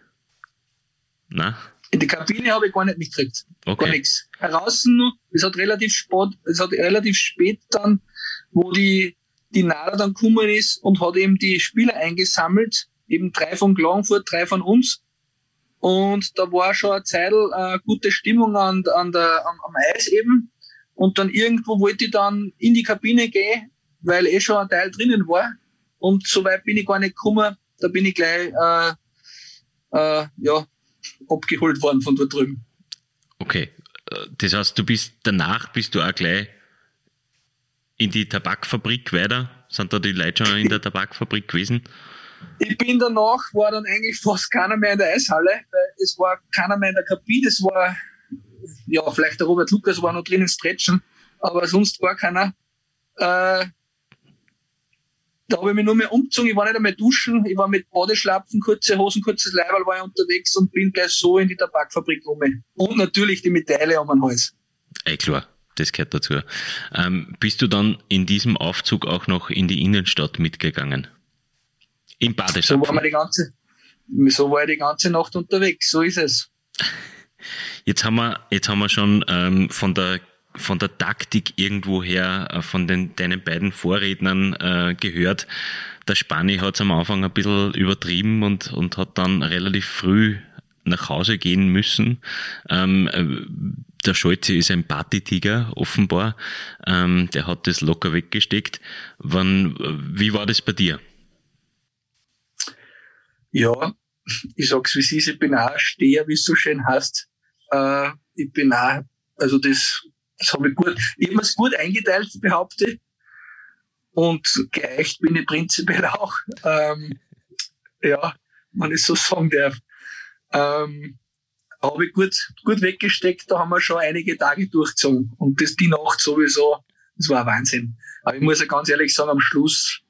Na? In die Kabine habe ich gar nicht mitgekriegt. Okay. Gar nichts. Draußen, es hat relativ spät, es hat relativ spät dann, wo die, die NADA dann gekommen ist und hat eben die Spieler eingesammelt, eben drei von Klagenfurt, drei von uns. Und da war schon eine Zeit äh, gute Stimmung an, an der, am, am Eis eben. Und dann irgendwo wollte ich dann in die Kabine gehen, weil eh schon ein Teil drinnen war. Und so weit bin ich gar nicht gekommen. Da bin ich gleich äh, äh, ja, abgeholt worden von dort drüben. Okay. Das heißt, du bist danach bist du auch gleich in die Tabakfabrik weiter? Sind da die Leute schon in der Tabakfabrik gewesen? Ich bin danach, war dann eigentlich fast keiner mehr in der Eishalle, weil es war keiner mehr in der Kabine. Es war, ja, vielleicht der Robert Lukas war noch drinnen stretchen, aber sonst gar keiner. Äh, da habe ich mich nur mehr umgezogen, ich war nicht einmal duschen, ich war mit Badeschlapfen, kurze Hosen, kurzes Leiberl war ich unterwegs und bin gleich so in die Tabakfabrik rum. Und natürlich die Medaille um den Hals. Ey, klar, das gehört dazu. Ähm, bist du dann in diesem Aufzug auch noch in die Innenstadt mitgegangen? Im Badeschlapfen? So war, die ganze, so war ich die ganze Nacht unterwegs, so ist es. Jetzt haben wir, jetzt haben wir schon ähm, von der von der Taktik irgendwoher äh, von den, deinen beiden Vorrednern äh, gehört. Der Spani hat es am Anfang ein bisschen übertrieben und, und hat dann relativ früh nach Hause gehen müssen. Ähm, äh, der Scholze ist ein Partytiger, offenbar. Ähm, der hat das locker weggesteckt. Wann, wie war das bei dir? Ja, ich sag's wie es ich bin auch Steher, wie es so schön heißt. Äh, ich bin auch, also das das habe ich gut, ich habe es gut eingeteilt, behaupte. Und geeicht bin ich prinzipiell auch. Ähm, ja, man ist so sagen darf. Ähm, habe ich gut, gut weggesteckt, da haben wir schon einige Tage durchgezogen. Und das die Nacht sowieso, das war ein Wahnsinn. Aber ich muss ja ganz ehrlich sagen, am Schluss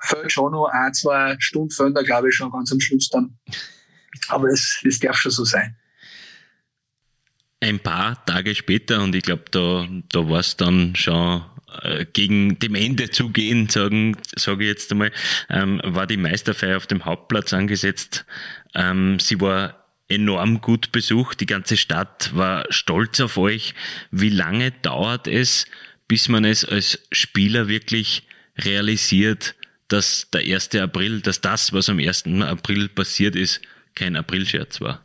fällt schon noch ein, zwei Stunden fällen da glaube ich schon ganz am Schluss dann. Aber das, das darf schon so sein ein paar Tage später, und ich glaube, da, da war es dann schon äh, gegen dem Ende zugehen, sagen, sage ich jetzt einmal, ähm, war die Meisterfeier auf dem Hauptplatz angesetzt. Ähm, sie war enorm gut besucht. Die ganze Stadt war stolz auf euch. Wie lange dauert es, bis man es als Spieler wirklich realisiert, dass der 1. April, dass das, was am 1. April passiert ist, kein Aprilscherz war?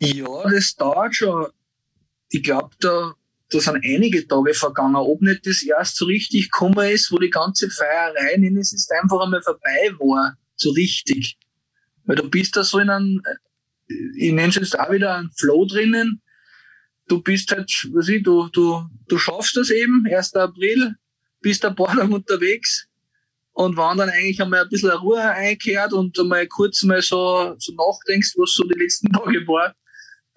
Ja, das dauert schon. Ich glaube, da, da sind einige Tage vergangen. Ob nicht das erst so richtig gekommen ist, wo die ganze Feierei in es ist einfach einmal vorbei war, so richtig. Weil du bist da so in einem, ich nenne es jetzt auch wieder einen Flow drinnen. Du bist halt, was ich, du, du, du schaffst das eben, 1. April, bist ein paar Tage unterwegs und wenn dann eigentlich einmal ein bisschen Ruhe einkehrt und einmal kurz mal so, so nachdenkst, was so die letzten Tage war,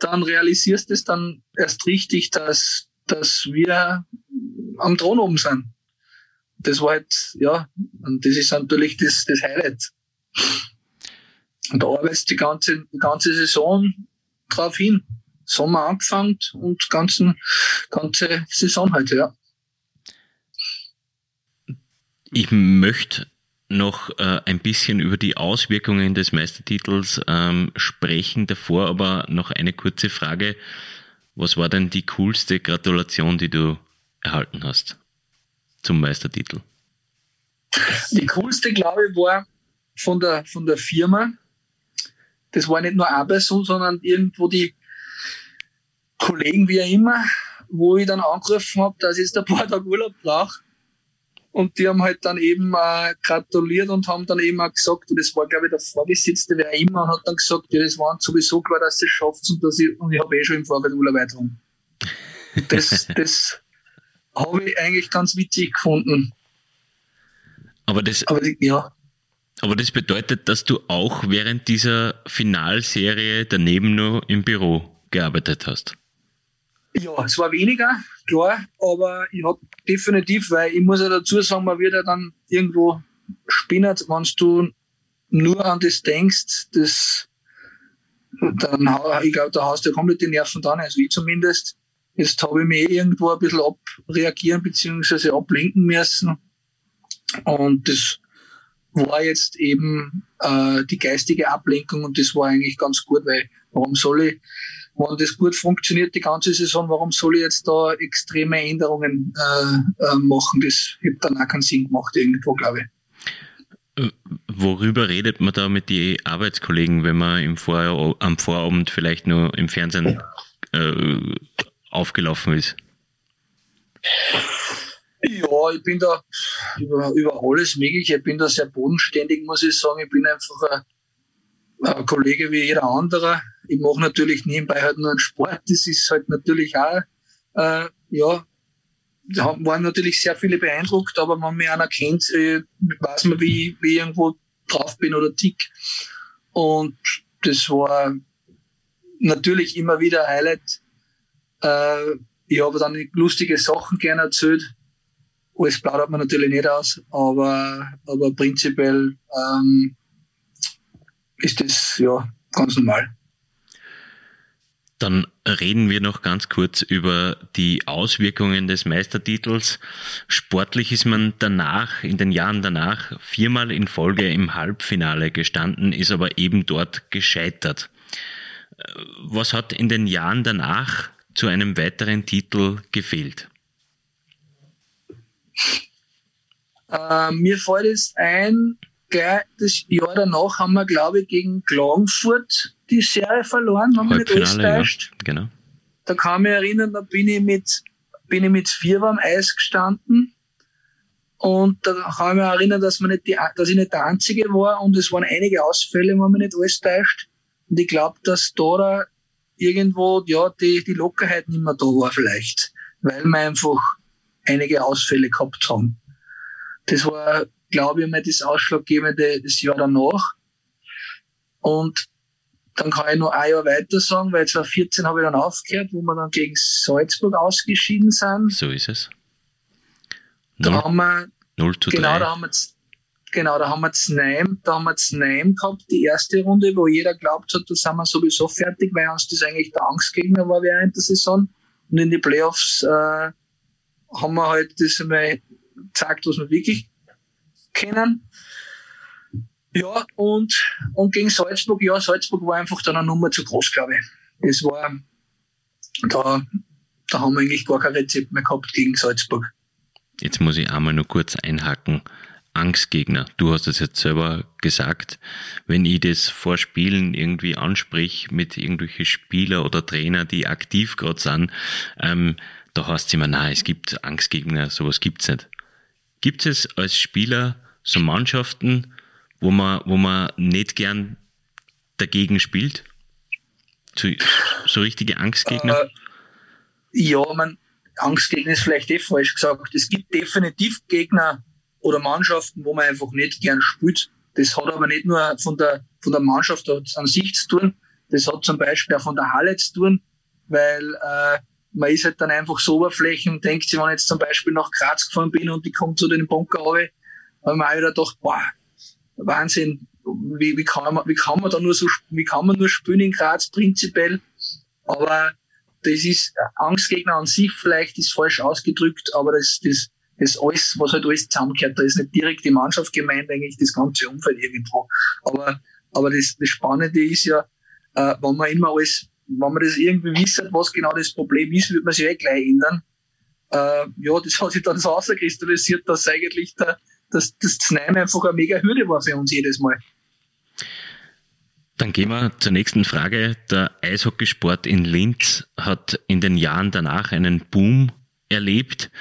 dann realisierst du es dann erst richtig, dass, dass wir am Thron oben sind. Das war halt, ja, und das ist natürlich das, das Highlight. Und da arbeitest die ganze, die ganze Saison drauf hin. Sommer angefangen und ganzen, ganze Saison halt, ja. Ich möchte noch äh, ein bisschen über die Auswirkungen des Meistertitels ähm, sprechen. Davor aber noch eine kurze Frage. Was war denn die coolste Gratulation, die du erhalten hast zum Meistertitel? Die coolste, glaube ich, war von der, von der Firma. Das war nicht nur eine Person, sondern irgendwo die Kollegen, wie auch immer, wo ich dann angerufen habe, dass ich jetzt ein paar Tage Urlaub brauche Und die haben halt dann eben äh, gratuliert und haben dann eben auch gesagt, und das war, glaube ich, der Vorgesetzte, wer immer, und hat dann gesagt, ja, das war sowieso klar, dass sie es schafft und, dass ich, und ich habe eh schon im Vorfeld Urlaub rum. Das, das habe ich eigentlich ganz witzig gefunden. Aber das, aber, ja. aber das bedeutet, dass du auch während dieser Finalserie daneben nur im Büro gearbeitet hast. Ja, es war weniger, klar, aber ich habe definitiv, weil ich muss ja dazu sagen, man wird ja dann irgendwo spinnert, wenn du nur an das denkst, das, dann, ich glaube, da hast du komplett die Nerven dran, also ich zumindest. Jetzt habe ich mich irgendwo ein bisschen abreagieren bzw. ablenken müssen. Und das war jetzt eben äh, die geistige Ablenkung und das war eigentlich ganz gut, weil warum soll ich, wenn das gut funktioniert die ganze Saison, warum soll ich jetzt da extreme Änderungen äh, äh, machen? Das hätte dann auch keinen Sinn gemacht irgendwo, glaube ich. Äh, worüber redet man da mit den Arbeitskollegen, wenn man im Vor am Vorabend vielleicht nur im Fernsehen äh, aufgelaufen ist? Ja, ich bin da über, über alles Mögliche. Ich bin da sehr bodenständig, muss ich sagen. Ich bin einfach ein, ein Kollege wie jeder andere. Ich mache natürlich nebenbei halt nur einen Sport. Das ist halt natürlich auch, äh, ja, da waren natürlich sehr viele beeindruckt, aber wenn mich einer kennt, äh, weiß man, wie, wie ich irgendwo drauf bin oder tick. Und das war natürlich immer wieder ein Highlight. Äh, ich habe dann lustige Sachen gerne erzählt alles plaudert man natürlich nicht aus, aber, aber prinzipiell ähm, ist das ja ganz normal. Dann reden wir noch ganz kurz über die Auswirkungen des Meistertitels. Sportlich ist man danach, in den Jahren danach, viermal in Folge im Halbfinale gestanden, ist aber eben dort gescheitert. Was hat in den Jahren danach zu einem weiteren Titel gefehlt? Äh, mir fällt es ein, gleich das Jahr danach haben wir, glaube ich, gegen Klagenfurt die Serie verloren, wenn man nicht alles täuscht. Ja, genau. Da kann ich mich erinnern, da bin ich mit, bin ich mit vier am Eis gestanden. Und da kann ich mich erinnern, dass, man nicht die, dass ich nicht der Einzige war und es waren einige Ausfälle, wenn man nicht alles täuscht. Und ich glaube, dass da, irgendwo, ja, die, die Lockerheit nicht mehr da war vielleicht. Weil wir einfach einige Ausfälle gehabt haben. Das war, glaube ich, mal das Ausschlaggebende das Jahr danach. Und dann kann ich noch ein Jahr weiter sagen, weil 2014 habe ich dann aufgehört, wo wir dann gegen Salzburg ausgeschieden sind. So ist es. Da haben wir, 0 zu genau, 3. da haben wir, genau, da haben wir Znaim, da haben wir Znaim gehabt, die erste Runde, wo jeder glaubt hat, da sind wir sowieso fertig, weil uns das eigentlich der Angstgegner war während der Saison. Und in die Playoffs äh, haben wir halt das einmal gezeigt, was wir wirklich kennen. Ja, und, und gegen Salzburg, ja, Salzburg war einfach dann eine Nummer zu groß, glaube ich. Das war, da, da haben wir eigentlich gar kein Rezept mehr gehabt gegen Salzburg. Jetzt muss ich einmal nur kurz einhaken. Angstgegner. Du hast es jetzt selber gesagt. Wenn ich das vor Spielen irgendwie ansprich mit irgendwelchen Spieler oder Trainer, die aktiv gerade sind, ähm, da heißt es immer, nein, es gibt Angstgegner, sowas gibt's nicht. Gibt es als Spieler so Mannschaften, wo man, wo man nicht gern dagegen spielt? So, so richtige Angstgegner? Äh, ja, man, Angstgegner ist vielleicht eh falsch gesagt. Es gibt definitiv Gegner oder Mannschaften, wo man einfach nicht gern spielt. Das hat aber nicht nur von der, von der Mannschaft an sich zu tun, das hat zum Beispiel auch von der Halle zu tun, weil äh, man ist halt dann einfach so oberflächlich und denkt sich, wenn ich jetzt zum Beispiel nach Graz gefahren bin und ich komme zu den Bunker runter, habe ich mir auch wieder gedacht, boah, Wahnsinn, wie, wie, kann man, wie kann man da nur so, wie kann man nur spielen in Graz prinzipiell? Aber das ist Angstgegner an sich vielleicht ist falsch ausgedrückt, aber das, das, das alles, was halt alles zusammengehört, da ist nicht direkt die Mannschaft gemeint, eigentlich das ganze Umfeld irgendwo. Aber, aber das, das Spannende ist ja, äh, wenn man immer alles wenn man das irgendwie wissen, was genau das Problem ist, wird man sich eh gleich ändern. Äh, ja, das hat sich dann so auskristallisiert, dass eigentlich der, dass das Znaim einfach eine mega Hürde war für uns jedes Mal. Dann gehen wir zur nächsten Frage. Der Eishockeysport in Linz hat in den Jahren danach einen Boom erlebt.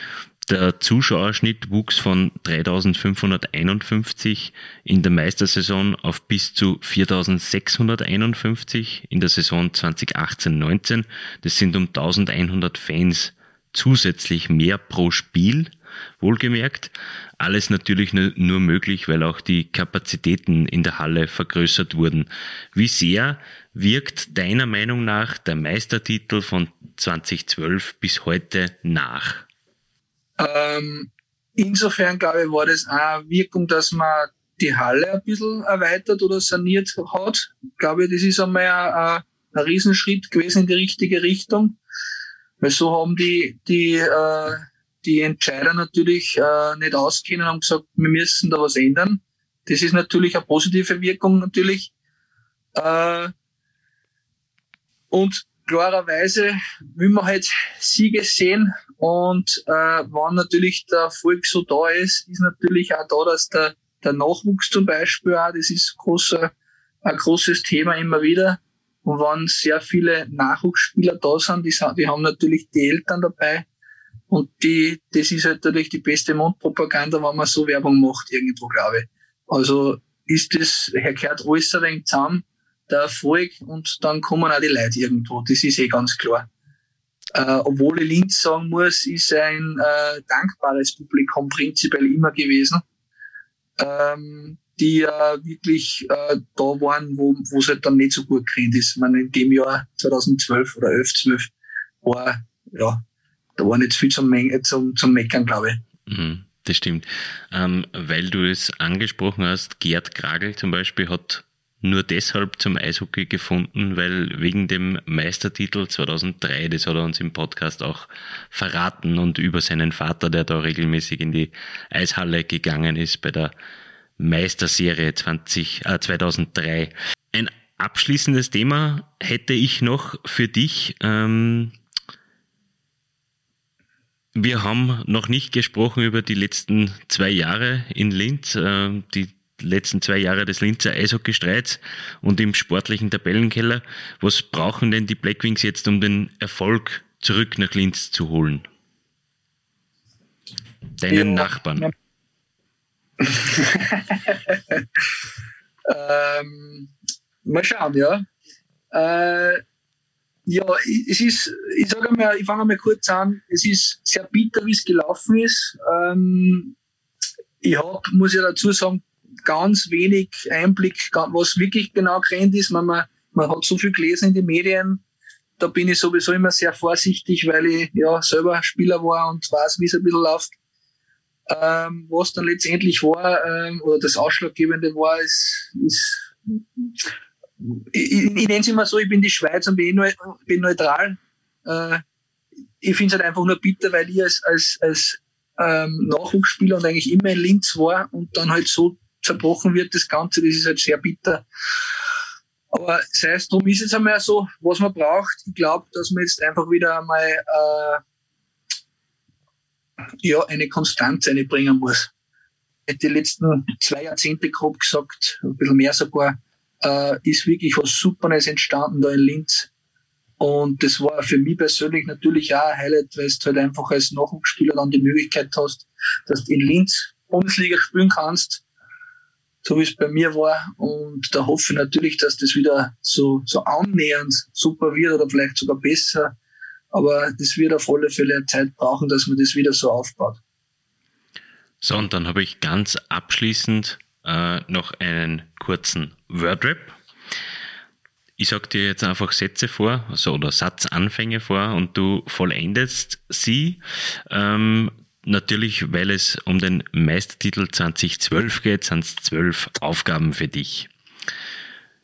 Der Zuschauerschnitt wuchs von 3551 in der Meistersaison auf bis zu 4651 in der Saison 2018-19. Das sind um 1100 Fans zusätzlich mehr pro Spiel, wohlgemerkt. Alles natürlich nur möglich, weil auch die Kapazitäten in der Halle vergrößert wurden. Wie sehr wirkt deiner Meinung nach der Meistertitel von 2012 bis heute nach? Ähm, insofern, glaube ich, war das eine Wirkung, dass man die Halle ein bisschen erweitert oder saniert hat. Ich glaube, das ist einmal ein, ein Riesenschritt gewesen in die richtige Richtung. Weil so haben die, die, äh, die Entscheider natürlich äh, nicht auskennen und haben gesagt, wir müssen da was ändern. Das ist natürlich eine positive Wirkung natürlich. Äh, und klarerweise will man halt Siege sehen und äh, wenn natürlich der Erfolg so da ist, ist natürlich auch da, dass der, der Nachwuchs zum Beispiel auch, das ist großer, ein großes Thema immer wieder. Und wenn sehr viele Nachwuchsspieler da sind, die, die haben natürlich die Eltern dabei. Und die, das ist halt natürlich die beste Mundpropaganda, wenn man so Werbung macht, irgendwo, glaube ich. Also ist das, gehört alles ein zusammen, der Erfolg, und dann kommen auch die Leute irgendwo. Das ist eh ganz klar. Äh, obwohl ich Linz sagen muss, ist ein äh, dankbares Publikum prinzipiell immer gewesen, ähm, die äh, wirklich äh, da waren, wo es halt dann nicht so gut gerannt ist. Ich meine, in dem Jahr 2012 oder 11, 12 war, ja, da war nicht viel zum, zum, zum Meckern, glaube ich. Mhm, das stimmt. Ähm, weil du es angesprochen hast, Gerd Kragel zum Beispiel hat nur deshalb zum Eishockey gefunden, weil wegen dem Meistertitel 2003, das hat er uns im Podcast auch verraten und über seinen Vater, der da regelmäßig in die Eishalle gegangen ist bei der Meisterserie 20, äh, 2003. Ein abschließendes Thema hätte ich noch für dich. Ähm, wir haben noch nicht gesprochen über die letzten zwei Jahre in Linz, äh, die letzten zwei Jahre des Linzer Eishockeystreits und im sportlichen Tabellenkeller. Was brauchen denn die Blackwings jetzt, um den Erfolg zurück nach Linz zu holen? Deinen ja, Nachbarn. ähm, mal schauen, ja. Äh, ja, es ist, ich sage mal, ich fange mal kurz an, es ist sehr bitter, wie es gelaufen ist. Ähm, ich habe, muss ja dazu sagen, ganz wenig Einblick, was wirklich genau gerannt ist. Man, man, man hat so viel gelesen in den Medien. Da bin ich sowieso immer sehr vorsichtig, weil ich ja selber Spieler war und weiß, wie es ein bisschen läuft. Ähm, was dann letztendlich war, ähm, oder das Ausschlaggebende war, ist, ist ich, ich, ich nenne es immer so, ich bin die Schweiz und bin, bin neutral. Äh, ich finde es halt einfach nur bitter, weil ich als, als, als ähm, Nachwuchsspieler und eigentlich immer in Linz war und dann halt so zerbrochen wird, das Ganze, das ist halt sehr bitter. Aber sei es drum, ist es einmal so, was man braucht. Ich glaube, dass man jetzt einfach wieder einmal äh, ja, eine Konstanz einbringen muss. Die letzten zwei Jahrzehnte grob gesagt, ein bisschen mehr sogar, äh, ist wirklich was Superes entstanden da in Linz. Und das war für mich persönlich natürlich auch ein Highlight, weil du halt einfach als Nachwuchsspieler dann die Möglichkeit hast, dass du in Linz Bundesliga spielen kannst so wie es bei mir war. Und da hoffe ich natürlich, dass das wieder so, so annähernd super wird oder vielleicht sogar besser. Aber das wird auf alle Fälle Zeit brauchen, dass man das wieder so aufbaut. So, und dann habe ich ganz abschließend äh, noch einen kurzen Wordrap. Ich sage dir jetzt einfach Sätze vor, also, oder Satzanfänge vor und du vollendest sie. Ähm, Natürlich, weil es um den Meistertitel 2012 geht, sind es zwölf Aufgaben für dich.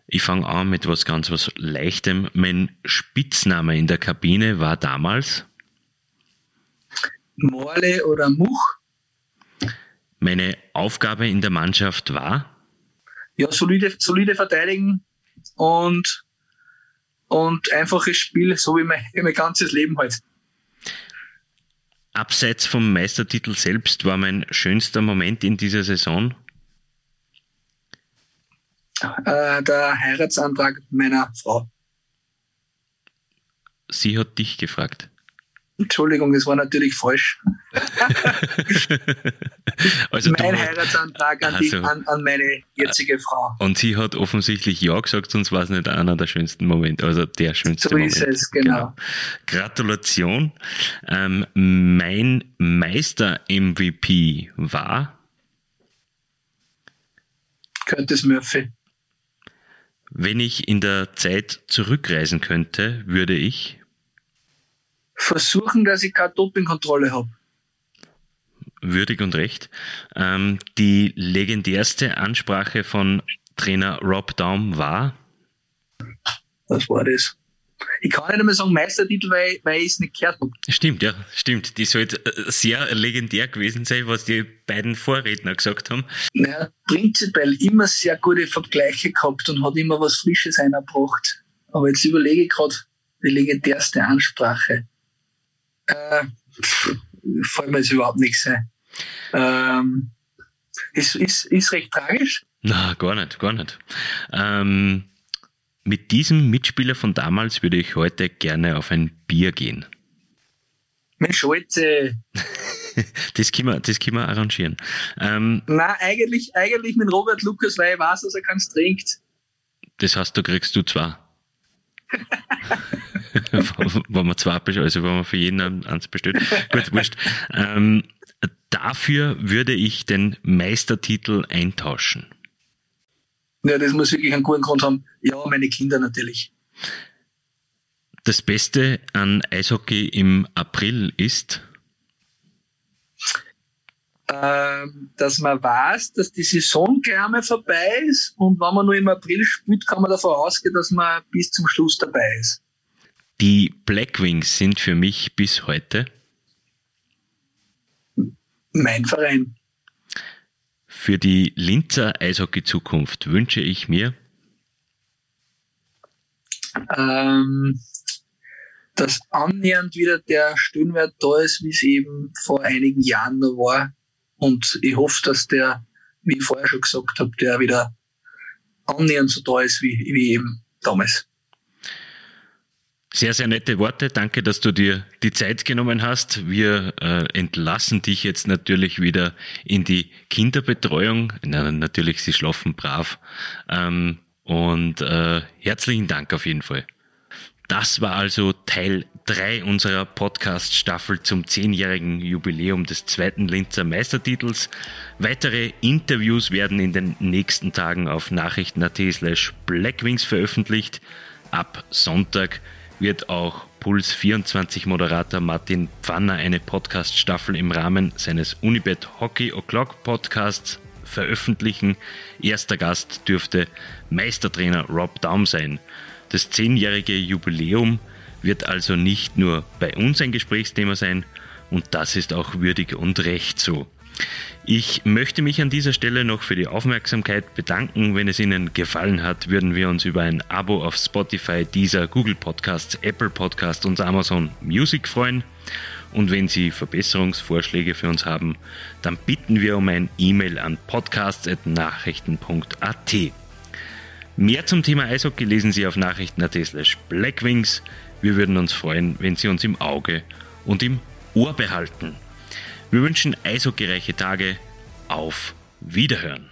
Ich fange an mit was ganz was Leichtem. Mein Spitzname in der Kabine war damals Morle oder Much. Meine Aufgabe in der Mannschaft war? Ja, solide, solide verteidigen und, und einfaches Spiel, so wie mein, wie mein ganzes Leben halt. Abseits vom Meistertitel selbst war mein schönster Moment in dieser Saison? Äh, der Heiratsantrag meiner Frau. Sie hat dich gefragt. Entschuldigung, das war natürlich falsch. also mein Heiratsantrag an, also, die, an, an, meine jetzige Frau. Und sie hat offensichtlich Ja gesagt, sonst war es nicht einer der schönsten Momente, also der schönste so Moment. So ist es, genau. genau. Gratulation. Ähm, mein Meister-MVP war? Curtis Murphy. Wenn ich in der Zeit zurückreisen könnte, würde ich versuchen, dass ich keine Dopingkontrolle habe. Würdig und recht. Ähm, die legendärste Ansprache von Trainer Rob Daum war? Was war das? Ich kann nicht einmal sagen Meistertitel, weil, weil ich es nicht gehört habe. Stimmt, ja, stimmt. Die sollte äh, sehr legendär gewesen sein, was die beiden Vorredner gesagt haben. Naja, prinzipiell immer sehr gute Vergleiche gehabt und hat immer was Frisches eingebracht. Aber jetzt überlege ich gerade die legendärste Ansprache. Äh, fällt mir jetzt überhaupt nichts ein. Ähm, ist, ist, ist recht tragisch. Na, gar nicht, gar nicht. Ähm, mit diesem Mitspieler von damals würde ich heute gerne auf ein Bier gehen. Mensch, Scholze. das, können wir, das können wir arrangieren. Ähm, Nein, eigentlich, eigentlich mit Robert Lukas, weil ich weiß, dass er keins trinkt. Das heißt, du kriegst du zwei. wenn man zwei bestellt, also wenn man für jeden eins bestellt. Gut, wurscht. Ähm, dafür würde ich den Meistertitel eintauschen. Ja, das muss wirklich einen guten Grund haben. Ja, meine Kinder natürlich. Das Beste an Eishockey im April ist? Ähm, dass man weiß, dass die Saison einmal vorbei ist und wenn man nur im April spielt, kann man davon ausgehen, dass man bis zum Schluss dabei ist. Die Blackwings sind für mich bis heute mein Verein. Für die Linzer Eishockey-Zukunft wünsche ich mir, ähm, dass annähernd wieder der Stöhnwert da ist, wie es eben vor einigen Jahren noch war. Und ich hoffe, dass der, wie ich vorher schon gesagt habe, der wieder annähernd so da ist wie, wie eben damals. Sehr, sehr nette Worte. Danke, dass du dir die Zeit genommen hast. Wir äh, entlassen dich jetzt natürlich wieder in die Kinderbetreuung. Na, natürlich, sie schlafen brav. Ähm, und äh, herzlichen Dank auf jeden Fall. Das war also Teil 3 unserer Podcast-Staffel zum zehnjährigen Jubiläum des zweiten Linzer Meistertitels. Weitere Interviews werden in den nächsten Tagen auf nachrichten.at slash blackwings veröffentlicht. Ab Sonntag wird auch Puls 24 Moderator Martin Pfanner eine Podcast-Staffel im Rahmen seines Unibet Hockey O'Clock Podcasts veröffentlichen. Erster Gast dürfte Meistertrainer Rob Daum sein. Das zehnjährige Jubiläum wird also nicht nur bei uns ein Gesprächsthema sein, und das ist auch würdig und recht so. Ich möchte mich an dieser Stelle noch für die Aufmerksamkeit bedanken. Wenn es Ihnen gefallen hat, würden wir uns über ein Abo auf Spotify, dieser Google Podcasts, Apple Podcasts und Amazon Music freuen. Und wenn Sie Verbesserungsvorschläge für uns haben, dann bitten wir um ein E-Mail an podcasts.nachrichten.at. Mehr zum Thema Eishockey lesen Sie auf nachrichten.at slash blackwings. Wir würden uns freuen, wenn Sie uns im Auge und im Ohr behalten. Wir wünschen eishockeyreiche Tage. Auf Wiederhören.